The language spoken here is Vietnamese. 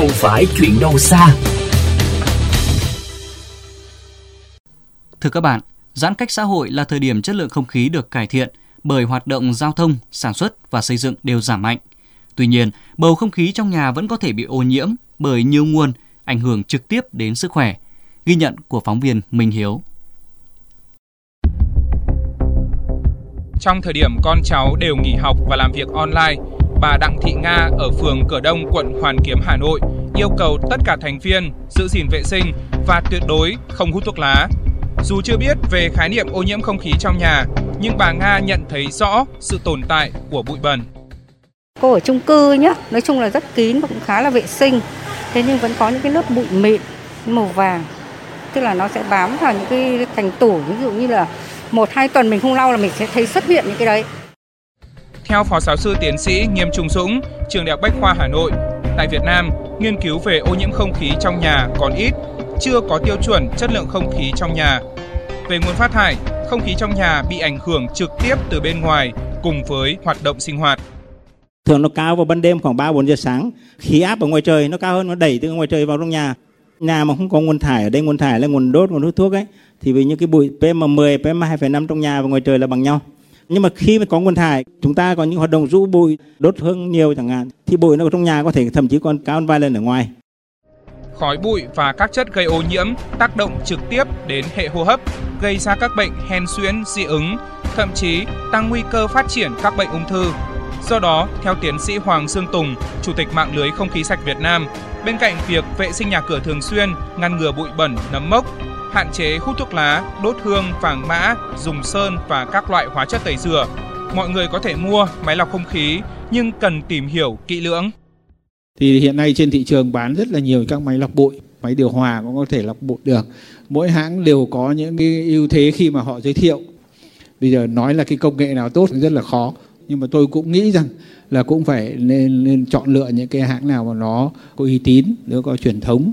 không phải chuyện đâu xa. Thưa các bạn, giãn cách xã hội là thời điểm chất lượng không khí được cải thiện bởi hoạt động giao thông, sản xuất và xây dựng đều giảm mạnh. Tuy nhiên, bầu không khí trong nhà vẫn có thể bị ô nhiễm bởi nhiều nguồn ảnh hưởng trực tiếp đến sức khỏe. Ghi nhận của phóng viên Minh Hiếu. Trong thời điểm con cháu đều nghỉ học và làm việc online, bà Đặng Thị Nga ở phường Cửa Đông, quận Hoàn Kiếm, Hà Nội yêu cầu tất cả thành viên giữ gìn vệ sinh và tuyệt đối không hút thuốc lá. Dù chưa biết về khái niệm ô nhiễm không khí trong nhà, nhưng bà Nga nhận thấy rõ sự tồn tại của bụi bẩn. Cô ở chung cư nhá, nói chung là rất kín và cũng khá là vệ sinh. Thế nhưng vẫn có những cái lớp bụi mịn màu vàng. Tức là nó sẽ bám vào những cái thành tủ, ví dụ như là một hai tuần mình không lau là mình sẽ thấy xuất hiện những cái đấy. Theo Phó Giáo sư Tiến sĩ Nghiêm Trung Dũng, trường Đại học Bách khoa Hà Nội, tại Việt Nam, nghiên cứu về ô nhiễm không khí trong nhà còn ít, chưa có tiêu chuẩn chất lượng không khí trong nhà. Về nguồn phát thải, không khí trong nhà bị ảnh hưởng trực tiếp từ bên ngoài cùng với hoạt động sinh hoạt. Thường nó cao vào ban đêm khoảng 3-4 giờ sáng, khí áp ở ngoài trời nó cao hơn, nó đẩy từ ngoài trời vào trong nhà. Nhà mà không có nguồn thải ở đây, nguồn thải là nguồn đốt, nguồn hút thuốc ấy, thì vì những cái bụi PM10, PM2,5 trong nhà và ngoài trời là bằng nhau. Nhưng mà khi mà có nguồn thải, chúng ta có những hoạt động rũ bụi, đốt hương nhiều chẳng hạn, thì bụi nó ở trong nhà có thể thậm chí còn cao hơn vài lần ở ngoài. Khói bụi và các chất gây ô nhiễm tác động trực tiếp đến hệ hô hấp, gây ra các bệnh hen suyễn, dị ứng, thậm chí tăng nguy cơ phát triển các bệnh ung thư. Do đó, theo tiến sĩ Hoàng Dương Tùng, Chủ tịch mạng lưới không khí sạch Việt Nam, bên cạnh việc vệ sinh nhà cửa thường xuyên, ngăn ngừa bụi bẩn, nấm mốc, hạn chế hút thuốc lá, đốt hương, vàng mã, dùng sơn và các loại hóa chất tẩy rửa, mọi người có thể mua máy lọc không khí nhưng cần tìm hiểu kỹ lưỡng. Thì hiện nay trên thị trường bán rất là nhiều các máy lọc bụi, máy điều hòa cũng có thể lọc bụi được. Mỗi hãng đều có những cái ưu thế khi mà họ giới thiệu. Bây giờ nói là cái công nghệ nào tốt rất là khó. Nhưng mà tôi cũng nghĩ rằng là cũng phải nên, nên chọn lựa những cái hãng nào mà nó có uy tín, nó có truyền thống.